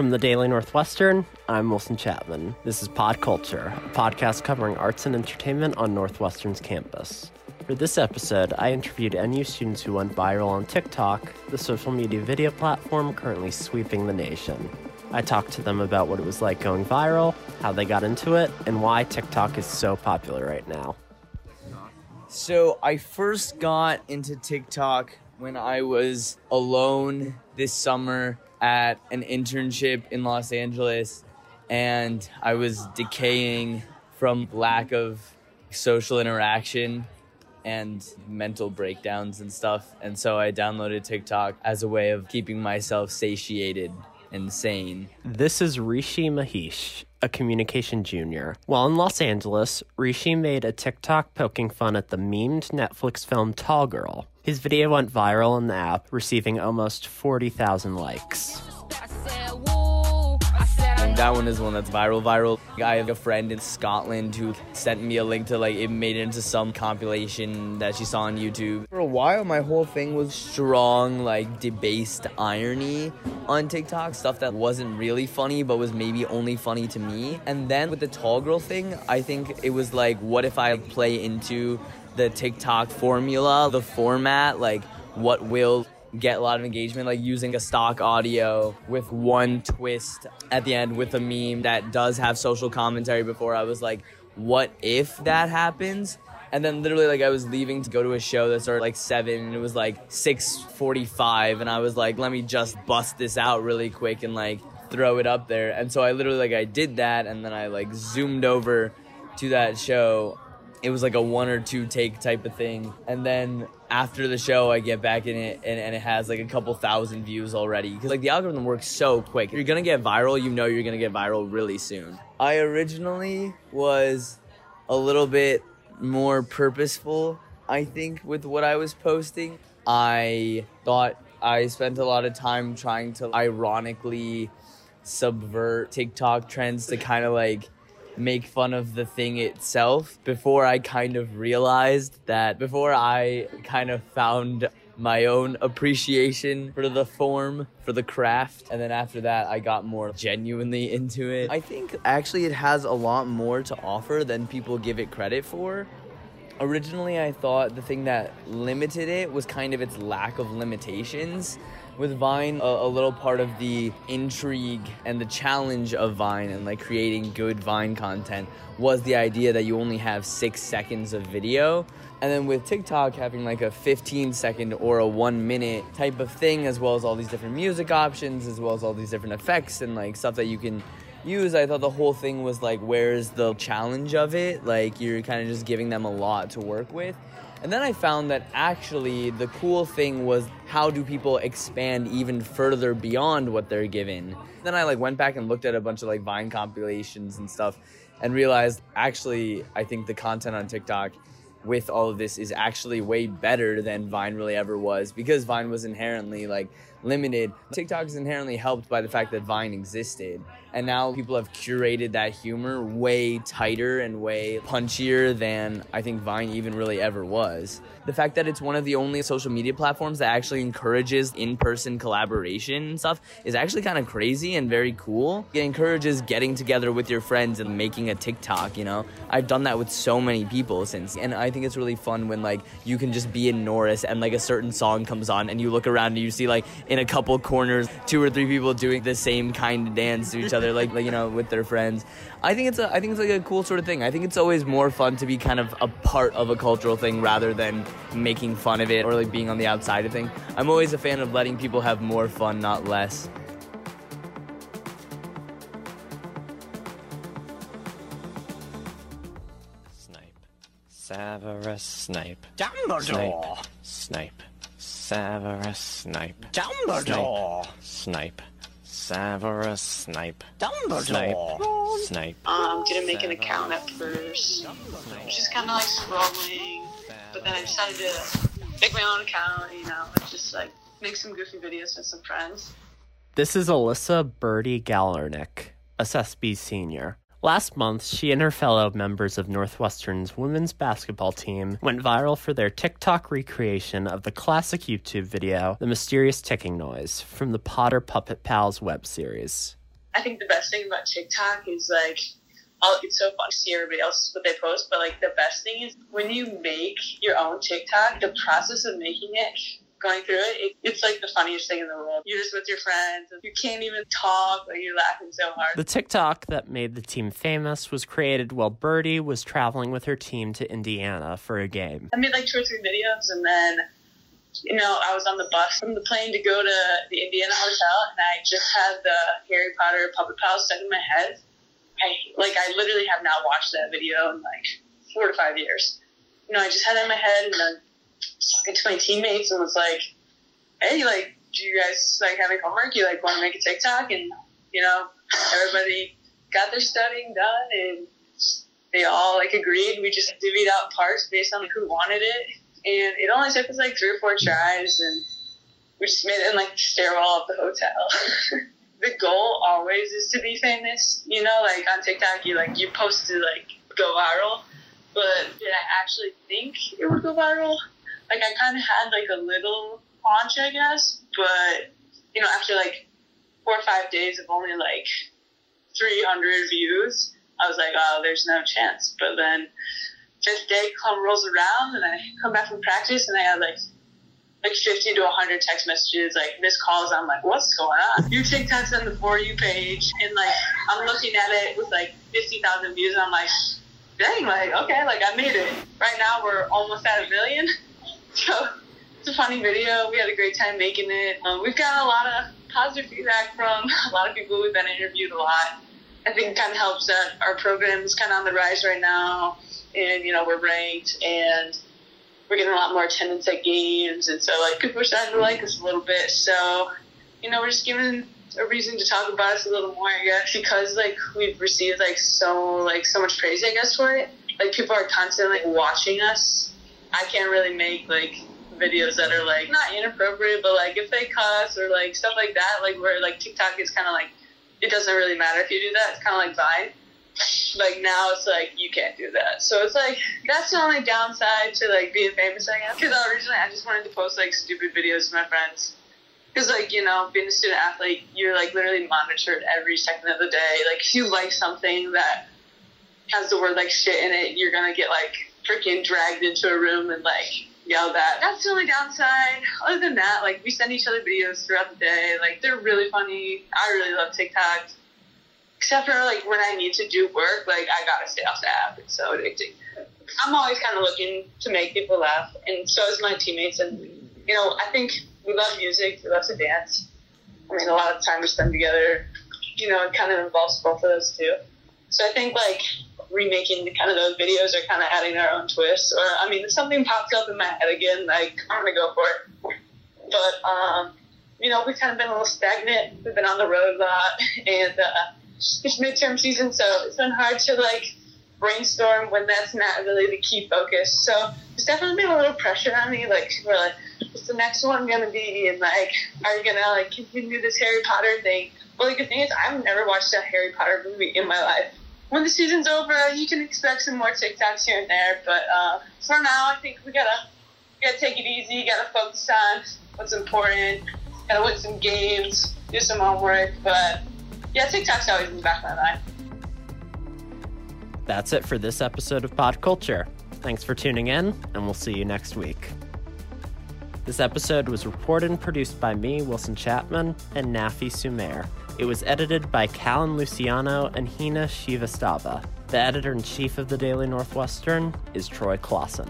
From the Daily Northwestern, I'm Wilson Chapman. This is Pod Culture, a podcast covering arts and entertainment on Northwestern's campus. For this episode, I interviewed NU students who went viral on TikTok, the social media video platform currently sweeping the nation. I talked to them about what it was like going viral, how they got into it, and why TikTok is so popular right now. So I first got into TikTok when I was alone this summer at an internship in Los Angeles and I was decaying from lack of social interaction and mental breakdowns and stuff. And so I downloaded TikTok as a way of keeping myself satiated and sane. This is Rishi Mahesh, a communication junior. While in Los Angeles, Rishi made a TikTok poking fun at the memed Netflix film Tall Girl. His video went viral on the app, receiving almost 40,000 likes. That one is one that's viral, viral. I have a friend in Scotland who sent me a link to like it made it into some compilation that she saw on YouTube. For a while, my whole thing was strong, like debased irony on TikTok, stuff that wasn't really funny but was maybe only funny to me. And then with the tall girl thing, I think it was like, what if I play into the TikTok formula, the format, like what will get a lot of engagement, like using a stock audio with one twist at the end with a meme that does have social commentary before I was like, what if that happens? And then literally like I was leaving to go to a show that started like seven and it was like six forty five and I was like, let me just bust this out really quick and like throw it up there. And so I literally like I did that and then I like zoomed over to that show it was like a one or two take type of thing. And then after the show, I get back in it and, and it has like a couple thousand views already. Because like the algorithm works so quick. If you're gonna get viral, you know you're gonna get viral really soon. I originally was a little bit more purposeful, I think, with what I was posting. I thought I spent a lot of time trying to ironically subvert TikTok trends to kind of like make fun of the thing itself before I kind of realized that before I kind of found my own appreciation for the form, for the craft. And then after that, I got more genuinely into it. I think actually it has a lot more to offer than people give it credit for. Originally, I thought the thing that limited it was kind of its lack of limitations with Vine, a, a, little part of the intrigue and the challenge of Vine and like creating good Vine content was the idea that you only have six seconds of video. And then with TikTok having like a 15 second or a one minute type of thing, as well as all these different music options, as well as all these different effects and like stuff that you can use, I thought the whole thing was like, where's the challenge of it? Like, you're kind of just giving them a lot to work with. And then I found that actually the cool thing was how do people expand even further beyond what they're given. Then I like went back and looked at a bunch of like Vine compilations and stuff and realized actually I think the content on TikTok with all of this is actually way better than Vine really ever was because Vine was inherently like limited. TikTok is inherently helped by the fact that Vine existed. And now people have curated that humor way tighter and way punchier than I think Vine even really ever was. The fact that it's one of the only social media platforms that actually encourages in person collaboration and stuff is actually kind of crazy and very cool. It encourages getting together with your friends and making a TikTok, you know? I've done that with so many people since. And I think it's really fun when like you can just be in Norris and like a certain song comes on and you look around and you see like in a couple corners two or three people doing the same kind of dance to each other like, like you know with their friends. I think it's a i think it's like a cool sort of thing. I think it's always more fun to be kind of a part of a cultural thing rather than making fun of it or like being on the outside of thing i'm always a fan of letting people have more fun not less Severus Snape. Dumbledore. Snape. Severus Snape. Dumbledore. Snape. Severus Snape. Dumbledore. Snape. Um, didn't make an account at first. Just kind of like scrolling, but then I decided to make my own account. You know, and just like make some goofy videos with some friends. This is Alyssa Birdie Galernick, a SESP senior. Last month, she and her fellow members of Northwestern's women's basketball team went viral for their TikTok recreation of the classic YouTube video, The Mysterious Ticking Noise, from the Potter Puppet Pals web series. I think the best thing about TikTok is like, it's so fun to see everybody else what they post, but like the best thing is when you make your own TikTok, the process of making it, going through it, it it's like the funniest thing in the world. You're just with your friends, and you can't even talk, like you're laughing so hard. The TikTok that made the team famous was created while Birdie was traveling with her team to Indiana for a game. I made like two or three videos, and then you know I was on the bus from the plane to go to the Indiana hotel, and I just had the Harry Potter puppet pals stuck in my head. I like I literally have not watched that video in like four to five years. You know, I just had it in my head, and then talking to my teammates and was like, "Hey, like, do you guys like having homework? You like want to make a TikTok?" And you know, everybody got their studying done, and they all like agreed. We just divvied out parts based on like, who wanted it, and it only took us like three or four tries, and we just made it in like the stairwell of the hotel. the goal always is to be famous. You know, like on TikTok, you like you post to like go viral, but did I actually think it would go viral? Like I kind of had like a little launch, I guess, but you know, after like four or five days of only like 300 views, I was like, oh, there's no chance. But then fifth day come rolls around, and I come back from practice, and I had like like 50 to 100 text messages, like missed calls. I'm like, what's going on? Your TikTok's on the For You page, and like I'm looking at it with like 50,000 views, and I'm like, dang, like okay, like I made it. Right now we're almost at a million, a funny video. We had a great time making it. Um, we've got a lot of positive feedback from a lot of people we've been interviewed a lot. I think it kind of helps that our program is kind of on the rise right now, and you know we're ranked and we're getting a lot more attendance at games, and so like people are starting to like us a little bit. So, you know, we're just giving a reason to talk about us a little more, I guess, because like we've received like so like so much praise, I guess, for it. Like people are constantly like, watching us. I can't really make like videos that are like not inappropriate, but like if they cuss or like stuff like that, like where like TikTok is kind of like it doesn't really matter if you do that. It's kind of like Vine like now it's like you can't do that. So it's like that's the only downside to like being famous, I guess. Because originally I just wanted to post like stupid videos to my friends. Because like you know, being a student athlete, you're like literally monitored every second of the day. Like if you like something that has the word like shit in it, you're gonna get like freaking dragged into a room and like yelled at. That's the only downside. Other than that, like we send each other videos throughout the day. Like they're really funny. I really love TikTok except for like when I need to do work, like I gotta stay off the app. It's so addicting. I'm always kind of looking to make people laugh, and so is my teammates. And you know, I think we love music, we love to dance. I mean, a lot of time we spend together. You know, it kind of involves both of those too. So I think like remaking the, kind of those videos or kind of adding our own twist. Or I mean, if something pops up in my head again, like I'm gonna go for it. But um, you know, we've kind of been a little stagnant. We've been on the road a lot, and uh, it's midterm season, so it's been hard to like brainstorm when that's not really the key focus. So there's definitely been a little pressure on me, like we're like, what's the next one gonna be? And like, are you gonna like continue this Harry Potter thing? Well, the thing is, I've never watched a Harry Potter movie in my life. When the season's over, you can expect some more TikToks here and there. But uh, for now, I think we gotta we gotta take it easy. Gotta focus on what's important. Gotta win some games, do some homework. But yeah, TikTok's always in the back of my mind. That's it for this episode of Pod Culture. Thanks for tuning in, and we'll see you next week. This episode was reported and produced by me, Wilson Chapman, and Nafi Sumer. It was edited by Callan Luciano and Hina Srivastava. The editor in chief of the Daily Northwestern is Troy Closson.